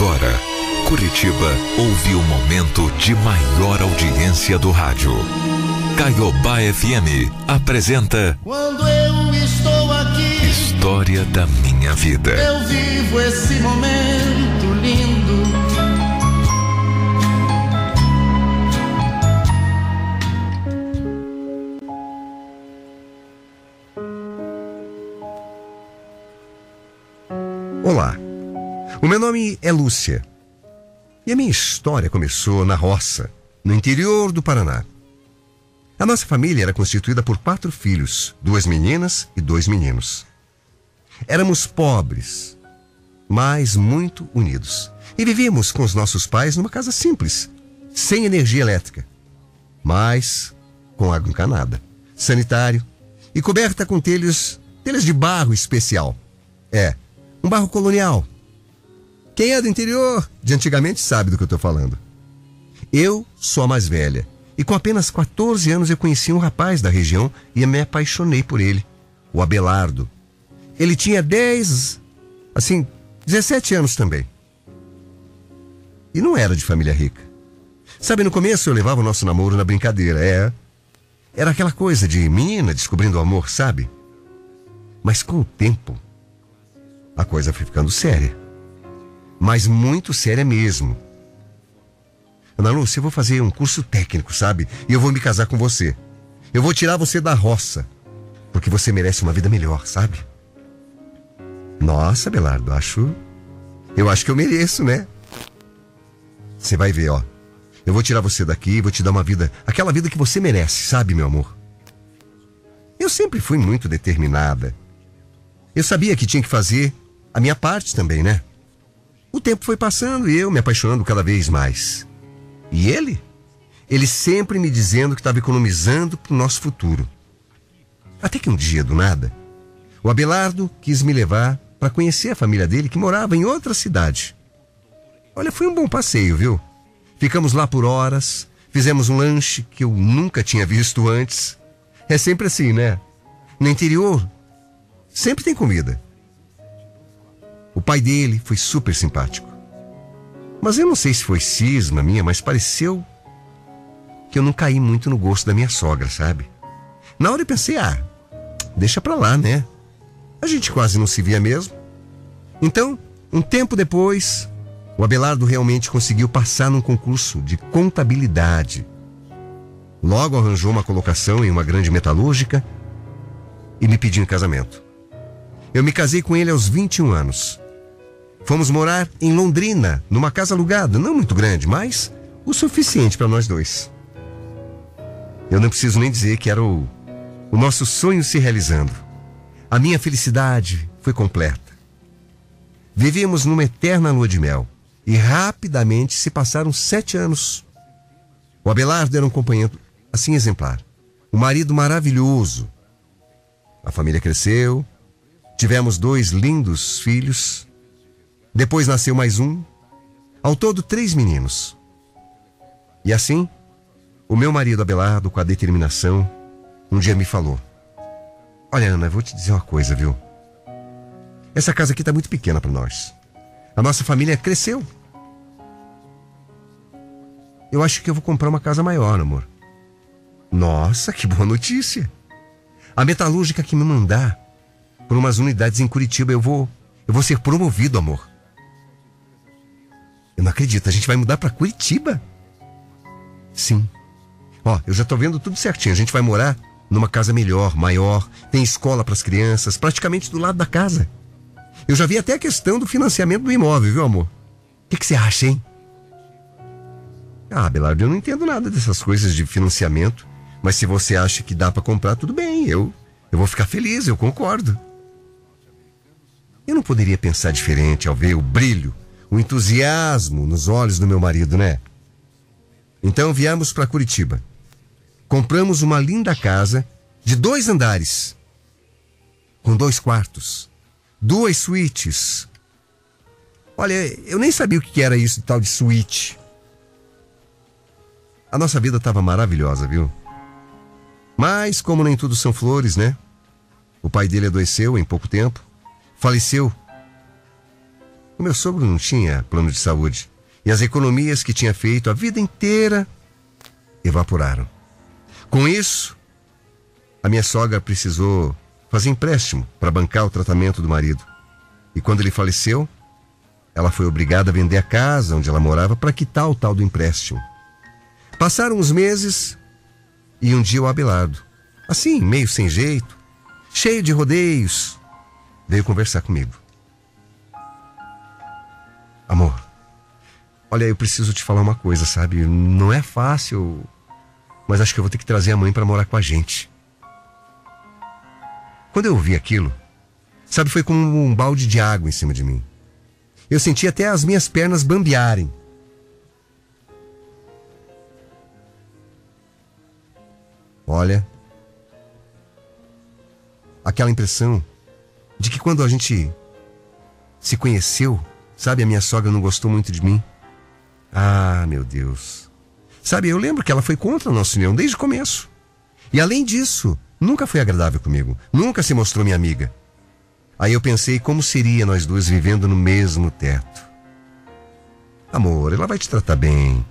Agora, Curitiba ouve o momento de maior audiência do rádio. Caiobá FM apresenta Quando eu estou aqui, História da Minha Vida. eu vivo esse momento lindo. Olá, o meu nome é Lúcia e a minha história começou na roça, no interior do Paraná. A nossa família era constituída por quatro filhos, duas meninas e dois meninos. Éramos pobres, mas muito unidos. E vivíamos com os nossos pais numa casa simples, sem energia elétrica, mas com água encanada, sanitário e coberta com telhos, telhas de barro especial. É, um barro colonial. Quem é do interior de antigamente sabe do que eu estou falando. Eu sou a mais velha e com apenas 14 anos eu conheci um rapaz da região e me apaixonei por ele, o Abelardo. Ele tinha 10, assim, 17 anos também. E não era de família rica. Sabe, no começo eu levava o nosso namoro na brincadeira, é. Era aquela coisa de menina descobrindo o amor, sabe? Mas com o tempo, a coisa foi ficando séria. Mas muito séria mesmo. Ana Lúcia, eu vou fazer um curso técnico, sabe? E eu vou me casar com você. Eu vou tirar você da roça. Porque você merece uma vida melhor, sabe? Nossa, Belardo, acho. Eu acho que eu mereço, né? Você vai ver, ó. Eu vou tirar você daqui vou te dar uma vida. Aquela vida que você merece, sabe, meu amor? Eu sempre fui muito determinada. Eu sabia que tinha que fazer a minha parte também, né? O tempo foi passando e eu me apaixonando cada vez mais. E ele? Ele sempre me dizendo que estava economizando para o nosso futuro. Até que um dia, do nada, o Abelardo quis me levar para conhecer a família dele que morava em outra cidade. Olha, foi um bom passeio, viu? Ficamos lá por horas, fizemos um lanche que eu nunca tinha visto antes. É sempre assim, né? No interior, sempre tem comida. O pai dele foi super simpático. Mas eu não sei se foi cisma minha, mas pareceu que eu não caí muito no gosto da minha sogra, sabe? Na hora eu pensei, ah, deixa pra lá, né? A gente quase não se via mesmo. Então, um tempo depois, o Abelardo realmente conseguiu passar num concurso de contabilidade. Logo arranjou uma colocação em uma grande metalúrgica e me pediu em casamento. Eu me casei com ele aos 21 anos. Fomos morar em Londrina, numa casa alugada, não muito grande, mas o suficiente para nós dois. Eu não preciso nem dizer que era o, o nosso sonho se realizando. A minha felicidade foi completa. Vivíamos numa eterna lua de mel e rapidamente se passaram sete anos. O Abelardo era um companheiro assim exemplar, um marido maravilhoso. A família cresceu, tivemos dois lindos filhos. Depois nasceu mais um. Ao todo, três meninos. E assim, o meu marido Abelardo, com a determinação, um dia me falou: Olha, Ana, vou te dizer uma coisa, viu? Essa casa aqui tá muito pequena para nós. A nossa família cresceu. Eu acho que eu vou comprar uma casa maior, amor. Nossa, que boa notícia. A metalúrgica que me mandar por umas unidades em Curitiba, eu vou, eu vou ser promovido, amor. Eu não acredito, a gente vai mudar para Curitiba? Sim. Ó, eu já tô vendo tudo certinho. A gente vai morar numa casa melhor, maior, tem escola para as crianças, praticamente do lado da casa. Eu já vi até a questão do financiamento do imóvel, viu, amor? O que, você acha, hein? Ah, Belardo, eu não entendo nada dessas coisas de financiamento. Mas se você acha que dá para comprar, tudo bem. Eu, eu vou ficar feliz, eu concordo. Eu não poderia pensar diferente ao ver o brilho, o entusiasmo nos olhos do meu marido, né? Então viemos para Curitiba. Compramos uma linda casa de dois andares, com dois quartos, duas suítes. Olha, eu nem sabia o que era isso tal de suíte. A nossa vida estava maravilhosa, viu? Mas, como nem tudo são flores, né? O pai dele adoeceu em pouco tempo, faleceu. O meu sogro não tinha plano de saúde. E as economias que tinha feito a vida inteira evaporaram. Com isso, a minha sogra precisou fazer empréstimo para bancar o tratamento do marido. E quando ele faleceu, ela foi obrigada a vender a casa onde ela morava para quitar o tal do empréstimo. Passaram uns meses e um dia o Abelardo, assim, meio sem jeito, cheio de rodeios, veio conversar comigo. Amor, olha, eu preciso te falar uma coisa, sabe? Não é fácil, mas acho que eu vou ter que trazer a mãe para morar com a gente. Quando eu ouvi aquilo, sabe, foi como um balde de água em cima de mim. Eu senti até as minhas pernas bambearem. Olha, aquela impressão de que quando a gente se conheceu, sabe, a minha sogra não gostou muito de mim. Ah, meu Deus. Sabe, eu lembro que ela foi contra a nossa união desde o começo. E além disso, nunca foi agradável comigo, nunca se mostrou minha amiga. Aí eu pensei como seria nós dois vivendo no mesmo teto. Amor, ela vai te tratar bem.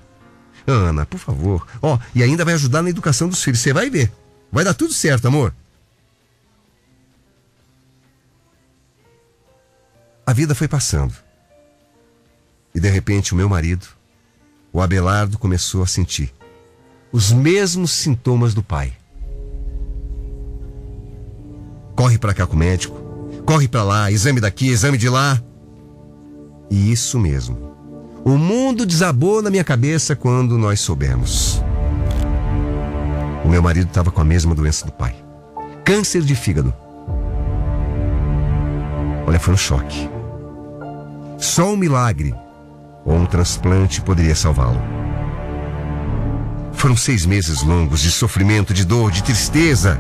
Ana, por favor. Ó, oh, e ainda vai ajudar na educação dos filhos. Você vai ver. Vai dar tudo certo, amor. A vida foi passando. E de repente o meu marido, o Abelardo, começou a sentir os mesmos sintomas do pai. Corre para cá com o médico, corre para lá, exame daqui, exame de lá. E isso mesmo. O mundo desabou na minha cabeça quando nós soubemos. O meu marido estava com a mesma doença do pai. Câncer de fígado. Olha, foi um choque. Só um milagre ou um transplante poderia salvá-lo. Foram seis meses longos de sofrimento, de dor, de tristeza.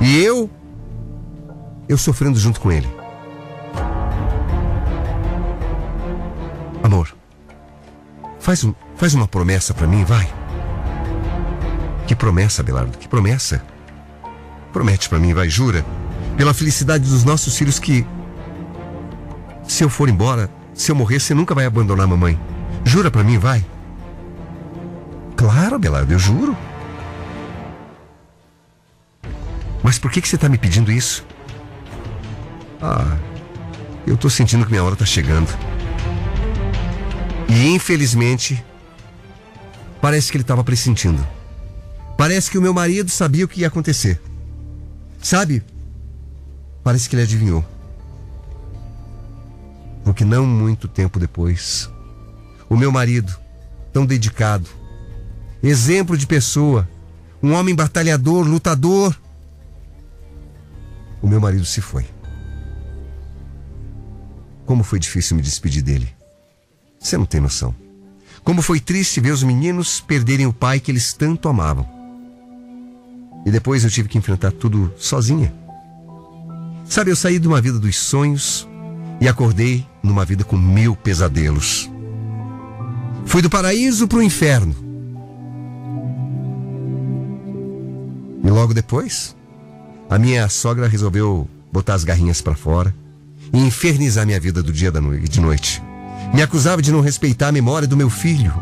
E eu, eu sofrendo junto com ele. Amor, faz, um, faz uma promessa para mim, vai. Que promessa, Belardo? Que promessa? Promete para mim, vai, jura? Pela felicidade dos nossos filhos que se eu for embora, se eu morrer, você nunca vai abandonar a mamãe. Jura para mim, vai? Claro, Abelardo, eu juro. Mas por que, que você tá me pedindo isso? Ah, eu tô sentindo que minha hora tá chegando. E infelizmente, parece que ele estava pressentindo. Parece que o meu marido sabia o que ia acontecer. Sabe? Parece que ele adivinhou porque não muito tempo depois, o meu marido, tão dedicado, exemplo de pessoa, um homem batalhador, lutador, o meu marido se foi. Como foi difícil me despedir dele. Você não tem noção. Como foi triste ver os meninos perderem o pai que eles tanto amavam. E depois eu tive que enfrentar tudo sozinha. Sabe, eu saí de uma vida dos sonhos e acordei numa vida com mil pesadelos. Fui do paraíso para o inferno. E logo depois, a minha sogra resolveu botar as garrinhas para fora e infernizar minha vida do dia e de noite. Me acusava de não respeitar a memória do meu filho,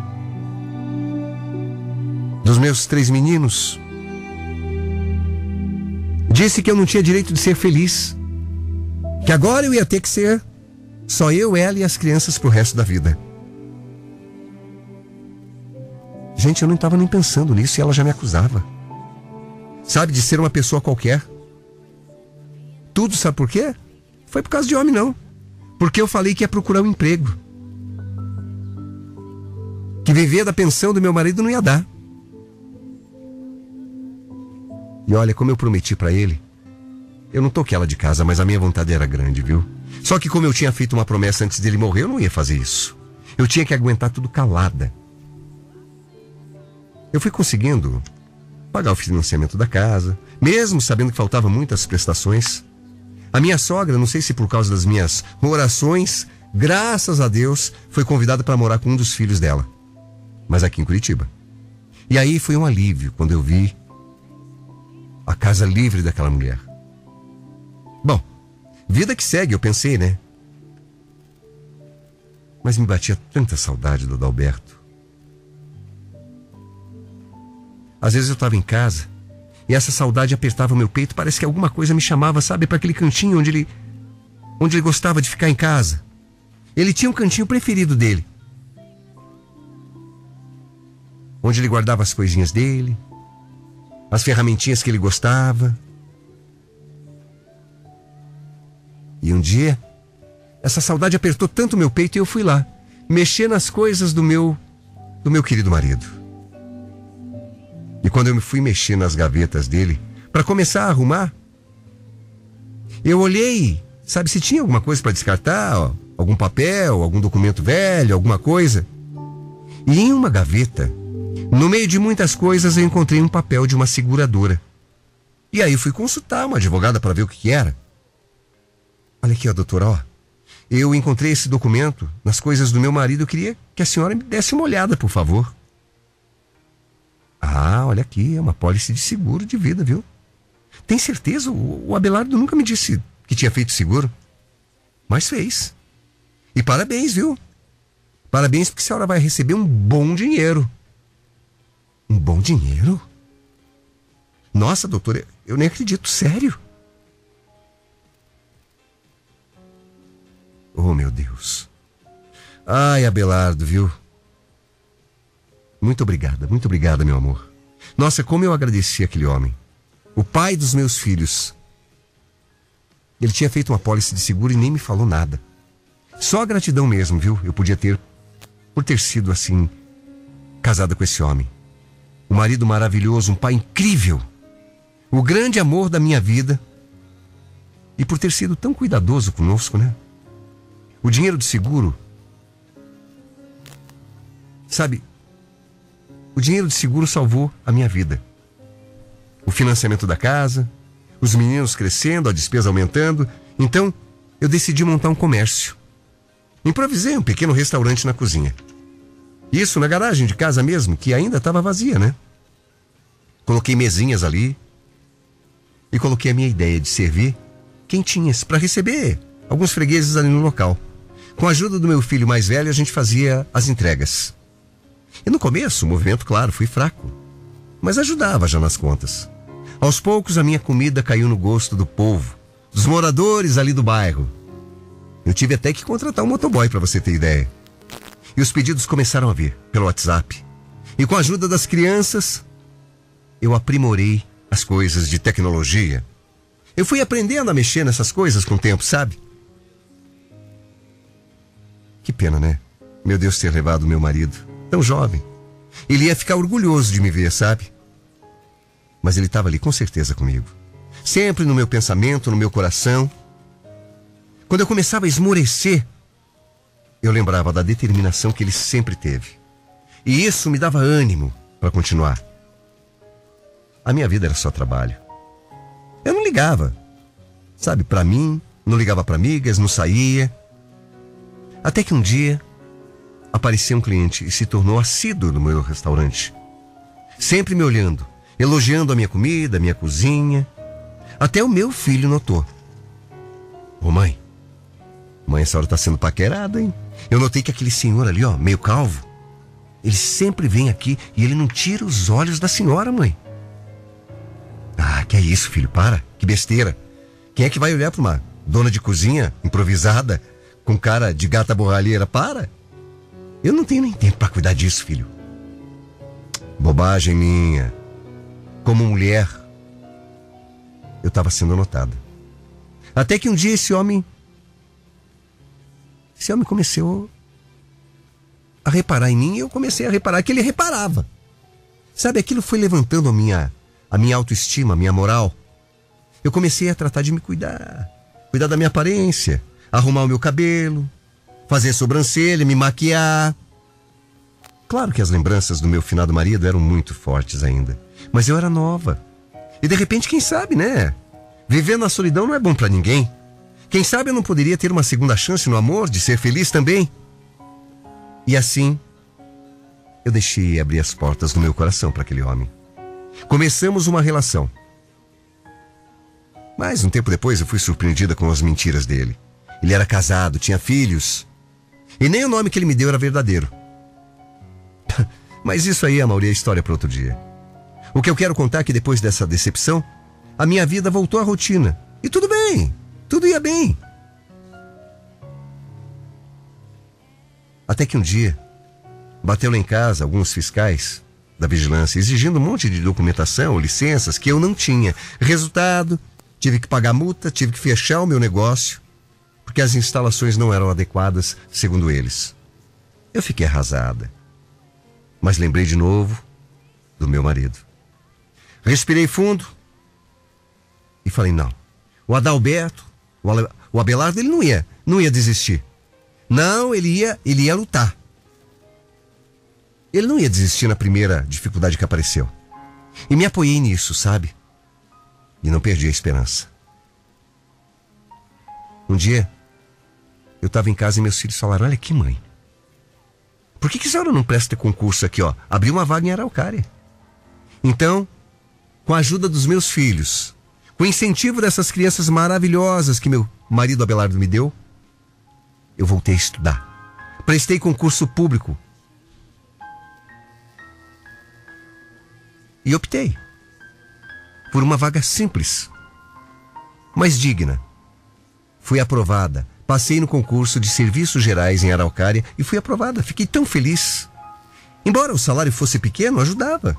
dos meus três meninos. Disse que eu não tinha direito de ser feliz que agora eu ia ter que ser só eu, ela e as crianças pro resto da vida. Gente, eu não estava nem pensando nisso e ela já me acusava. Sabe, de ser uma pessoa qualquer. Tudo, sabe por quê? Foi por causa de homem, não. Porque eu falei que ia procurar um emprego. Que viver da pensão do meu marido não ia dar. E olha, como eu prometi para ele, eu não toquei ela de casa, mas a minha vontade era grande, viu? Só que como eu tinha feito uma promessa antes dele morrer, eu não ia fazer isso. Eu tinha que aguentar tudo calada. Eu fui conseguindo pagar o financiamento da casa, mesmo sabendo que faltavam muitas prestações. A minha sogra, não sei se por causa das minhas orações, graças a Deus, foi convidada para morar com um dos filhos dela, mas aqui em Curitiba. E aí foi um alívio quando eu vi a casa livre daquela mulher. Bom, vida que segue, eu pensei, né? Mas me batia tanta saudade do Adalberto. Às vezes eu estava em casa e essa saudade apertava meu peito, parece que alguma coisa me chamava, sabe, para aquele cantinho onde ele onde ele gostava de ficar em casa. Ele tinha um cantinho preferido dele. Onde ele guardava as coisinhas dele, as ferramentinhas que ele gostava. E um dia, essa saudade apertou tanto meu peito e eu fui lá, mexer nas coisas do meu do meu querido marido. E quando eu me fui mexer nas gavetas dele, para começar a arrumar, eu olhei, sabe, se tinha alguma coisa para descartar, ó, algum papel, algum documento velho, alguma coisa. E em uma gaveta, no meio de muitas coisas, eu encontrei um papel de uma seguradora. E aí fui consultar uma advogada para ver o que, que era. Olha aqui, ó, doutora, ó. Eu encontrei esse documento nas coisas do meu marido. Eu queria que a senhora me desse uma olhada, por favor. Ah, olha aqui, é uma pólice de seguro de vida, viu? Tem certeza? O, o Abelardo nunca me disse que tinha feito seguro. Mas fez. E parabéns, viu? Parabéns porque a senhora vai receber um bom dinheiro. Um bom dinheiro? Nossa, doutora, eu nem acredito, sério. Oh, meu Deus. Ai, Abelardo, viu? Muito obrigada, muito obrigada, meu amor. Nossa, como eu agradeci aquele homem. O pai dos meus filhos. Ele tinha feito uma pólice de seguro e nem me falou nada. Só a gratidão mesmo, viu? Eu podia ter por ter sido assim casada com esse homem. Um marido maravilhoso, um pai incrível. O grande amor da minha vida. E por ter sido tão cuidadoso conosco, né? O dinheiro do seguro. Sabe, o dinheiro de seguro salvou a minha vida. O financiamento da casa, os meninos crescendo, a despesa aumentando. Então, eu decidi montar um comércio. Improvisei um pequeno restaurante na cozinha. Isso na garagem de casa mesmo, que ainda estava vazia, né? Coloquei mesinhas ali e coloquei a minha ideia de servir quentinhas para receber alguns fregueses ali no local. Com a ajuda do meu filho mais velho, a gente fazia as entregas. E no começo, o movimento, claro, foi fraco. Mas ajudava já nas contas. Aos poucos, a minha comida caiu no gosto do povo, dos moradores ali do bairro. Eu tive até que contratar um motoboy, para você ter ideia. E os pedidos começaram a vir pelo WhatsApp. E com a ajuda das crianças, eu aprimorei as coisas de tecnologia. Eu fui aprendendo a mexer nessas coisas com o tempo, sabe? Que pena, né? Meu Deus ter levado meu marido tão jovem. Ele ia ficar orgulhoso de me ver, sabe? Mas ele estava ali com certeza comigo. Sempre no meu pensamento, no meu coração. Quando eu começava a esmorecer, eu lembrava da determinação que ele sempre teve. E isso me dava ânimo para continuar. A minha vida era só trabalho. Eu não ligava. Sabe, para mim, não ligava para amigas, não saía. Até que um dia apareceu um cliente e se tornou assíduo no meu restaurante. Sempre me olhando, elogiando a minha comida, a minha cozinha. Até o meu filho notou. Ô mãe, mãe, essa hora tá sendo paquerada, hein? Eu notei que aquele senhor ali, ó, meio calvo, ele sempre vem aqui e ele não tira os olhos da senhora, mãe. Ah, que é isso, filho? Para. Que besteira. Quem é que vai olhar para uma dona de cozinha improvisada com cara de gata borralheira? Para. Eu não tenho nem tempo para cuidar disso, filho. Bobagem minha. Como mulher, eu estava sendo notada. Até que um dia esse homem. Esse homem começou a reparar em mim e eu comecei a reparar que ele reparava. Sabe, aquilo foi levantando a minha, a minha autoestima, a minha moral. Eu comecei a tratar de me cuidar, cuidar da minha aparência, arrumar o meu cabelo, fazer sobrancelha, me maquiar. Claro que as lembranças do meu finado marido eram muito fortes ainda, mas eu era nova. E de repente, quem sabe, né? Viver na solidão não é bom para ninguém. Quem sabe eu não poderia ter uma segunda chance no amor, de ser feliz também? E assim, eu deixei abrir as portas do meu coração para aquele homem. Começamos uma relação. Mas um tempo depois eu fui surpreendida com as mentiras dele. Ele era casado, tinha filhos. E nem o nome que ele me deu era verdadeiro. Mas isso aí, Mauri, é história para outro dia. O que eu quero contar é que depois dessa decepção, a minha vida voltou à rotina. E tudo bem, tudo ia bem. Até que um dia, bateu lá em casa alguns fiscais da vigilância exigindo um monte de documentação, licenças que eu não tinha. Resultado, tive que pagar multa, tive que fechar o meu negócio, porque as instalações não eram adequadas, segundo eles. Eu fiquei arrasada. Mas lembrei de novo do meu marido. Respirei fundo e falei: não. O Adalberto, o Abelardo, ele não ia, não ia desistir. Não, ele ia, ele ia lutar. Ele não ia desistir na primeira dificuldade que apareceu. E me apoiei nisso, sabe? E não perdi a esperança. Um dia, eu estava em casa e meus filhos falaram: Olha aqui, mãe. Por que, que a senhora não presta concurso aqui, ó? Abriu uma vaga em Araucária. Então, com a ajuda dos meus filhos, com o incentivo dessas crianças maravilhosas que meu marido Abelardo me deu, eu voltei a estudar. Prestei concurso público. E optei por uma vaga simples, mas digna. Fui aprovada. Passei no concurso de serviços gerais em Araucária e fui aprovada. Fiquei tão feliz. Embora o salário fosse pequeno, ajudava.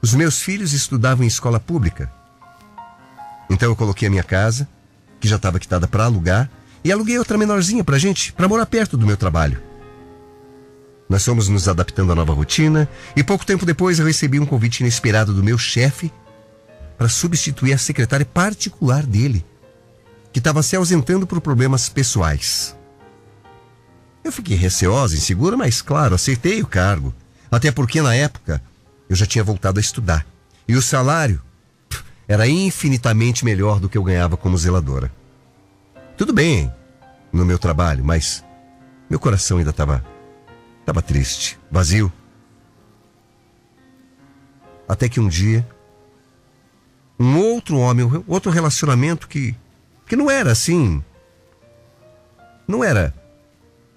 Os meus filhos estudavam em escola pública. Então eu coloquei a minha casa, que já estava quitada para alugar, e aluguei outra menorzinha pra gente, para morar perto do meu trabalho. Nós fomos nos adaptando à nova rotina e pouco tempo depois eu recebi um convite inesperado do meu chefe para substituir a secretária particular dele, que estava se ausentando por problemas pessoais. Eu fiquei receosa, insegura, mas claro, aceitei o cargo. Até porque na época eu já tinha voltado a estudar. E o salário era infinitamente melhor do que eu ganhava como zeladora. Tudo bem no meu trabalho, mas meu coração ainda estava estava triste, vazio. Até que um dia um outro homem, outro relacionamento que que não era assim, não era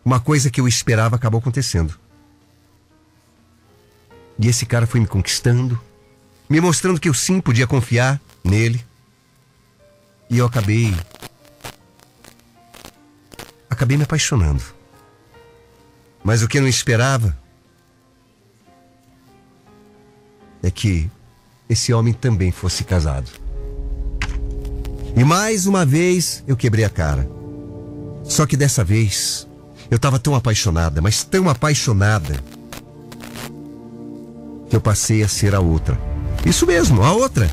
uma coisa que eu esperava acabou acontecendo. E esse cara foi me conquistando, me mostrando que eu sim podia confiar nele. E eu acabei acabei me apaixonando. Mas o que eu não esperava é que esse homem também fosse casado. E mais uma vez eu quebrei a cara. Só que dessa vez eu estava tão apaixonada, mas tão apaixonada, que eu passei a ser a outra. Isso mesmo, a outra.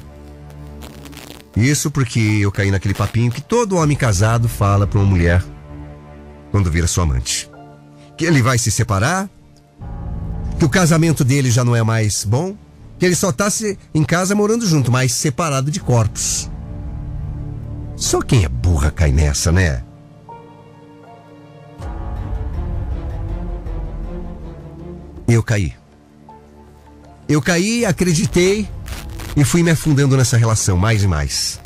Isso porque eu caí naquele papinho que todo homem casado fala para uma mulher quando vira sua amante. Que ele vai se separar, que o casamento dele já não é mais bom, que ele só tá se, em casa morando junto, mas separado de corpos. Só quem é burra cai nessa, né? Eu caí. Eu caí, acreditei e fui me afundando nessa relação mais e mais.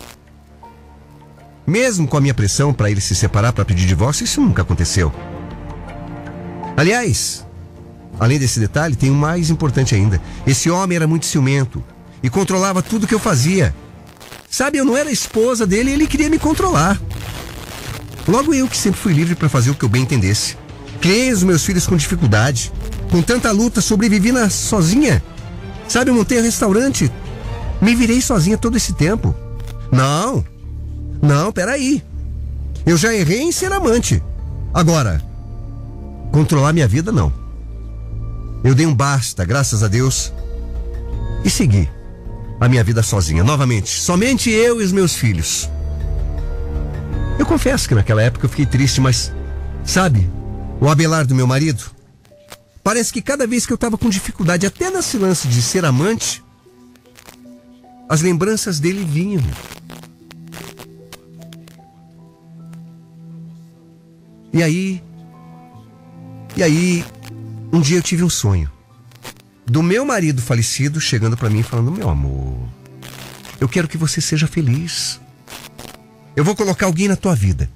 Mesmo com a minha pressão para ele se separar para pedir divórcio, isso nunca aconteceu. Aliás, além desse detalhe, tem um mais importante ainda. Esse homem era muito ciumento e controlava tudo que eu fazia. Sabe, eu não era esposa dele e ele queria me controlar. Logo eu que sempre fui livre para fazer o que eu bem entendesse. Criei os meus filhos com dificuldade. Com tanta luta, sobrevivi na sozinha. Sabe, eu montei um restaurante. Me virei sozinha todo esse tempo. Não, não, peraí. Eu já errei em ser amante. Agora, controlar minha vida, não. Eu dei um basta, graças a Deus, e segui a minha vida sozinha, novamente. Somente eu e os meus filhos. Eu confesso que naquela época eu fiquei triste, mas, sabe, o Abelardo, meu marido, parece que cada vez que eu estava com dificuldade, até nesse lance de ser amante, as lembranças dele vinham. E aí. E aí, um dia eu tive um sonho. Do meu marido falecido chegando para mim falando: Meu amor, eu quero que você seja feliz. Eu vou colocar alguém na tua vida.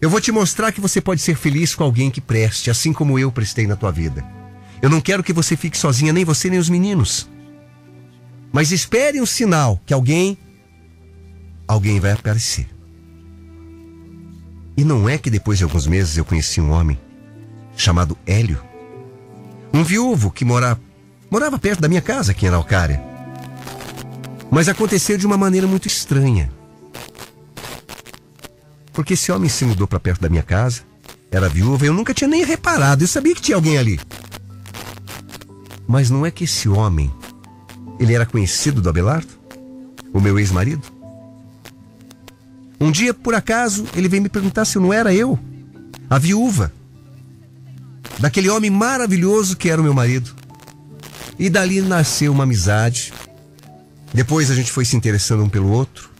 Eu vou te mostrar que você pode ser feliz com alguém que preste, assim como eu prestei na tua vida. Eu não quero que você fique sozinha, nem você nem os meninos. Mas espere um sinal que alguém. Alguém vai aparecer. E não é que depois de alguns meses eu conheci um homem chamado Hélio. Um viúvo que mora, morava perto da minha casa aqui em Araucária. Mas aconteceu de uma maneira muito estranha. Porque esse homem se mudou para perto da minha casa, era viúva, eu nunca tinha nem reparado, eu sabia que tinha alguém ali. Mas não é que esse homem, ele era conhecido do Abelardo? O meu ex-marido? Um dia, por acaso, ele veio me perguntar se não era eu, a viúva, daquele homem maravilhoso que era o meu marido. E dali nasceu uma amizade. Depois a gente foi se interessando um pelo outro.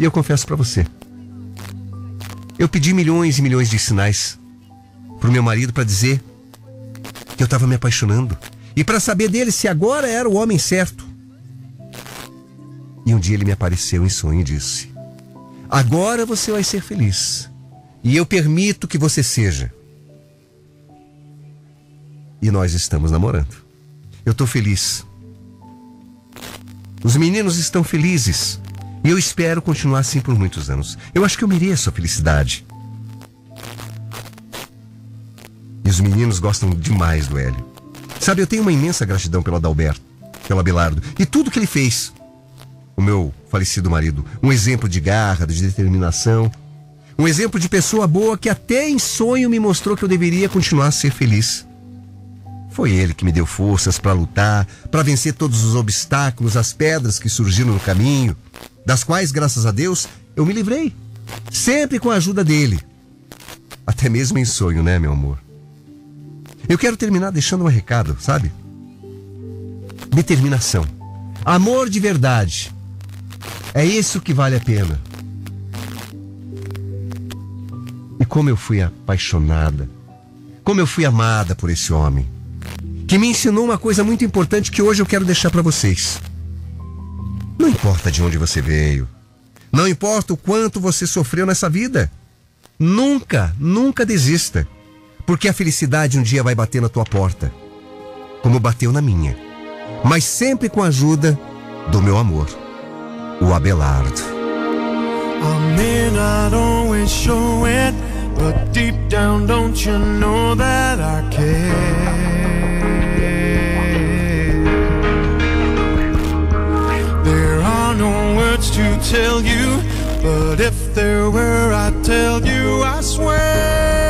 E eu confesso para você. Eu pedi milhões e milhões de sinais pro meu marido para dizer que eu estava me apaixonando e para saber dele se agora era o homem certo. E um dia ele me apareceu em sonho e disse: Agora você vai ser feliz. E eu permito que você seja. E nós estamos namorando. Eu estou feliz. Os meninos estão felizes. E eu espero continuar assim por muitos anos. Eu acho que eu mereço a felicidade. E os meninos gostam demais do Hélio. Sabe, eu tenho uma imensa gratidão pelo Adalberto, pelo Abelardo e tudo que ele fez. O meu falecido marido. Um exemplo de garra, de determinação. Um exemplo de pessoa boa que até em sonho me mostrou que eu deveria continuar a ser feliz. Foi ele que me deu forças para lutar, para vencer todos os obstáculos, as pedras que surgiram no caminho das quais, graças a Deus, eu me livrei. Sempre com a ajuda dele. Até mesmo em sonho, né, meu amor? Eu quero terminar deixando um recado, sabe? Determinação. Amor de verdade. É isso que vale a pena. E como eu fui apaixonada. Como eu fui amada por esse homem. Que me ensinou uma coisa muito importante que hoje eu quero deixar para vocês. Não importa de onde você veio. Não importa o quanto você sofreu nessa vida. Nunca, nunca desista. Porque a felicidade um dia vai bater na tua porta. Como bateu na minha. Mas sempre com a ajuda do meu amor, o Abelardo. I show it, but deep down, don't you know that I care? To tell you, but if there were, I'd tell you, I swear.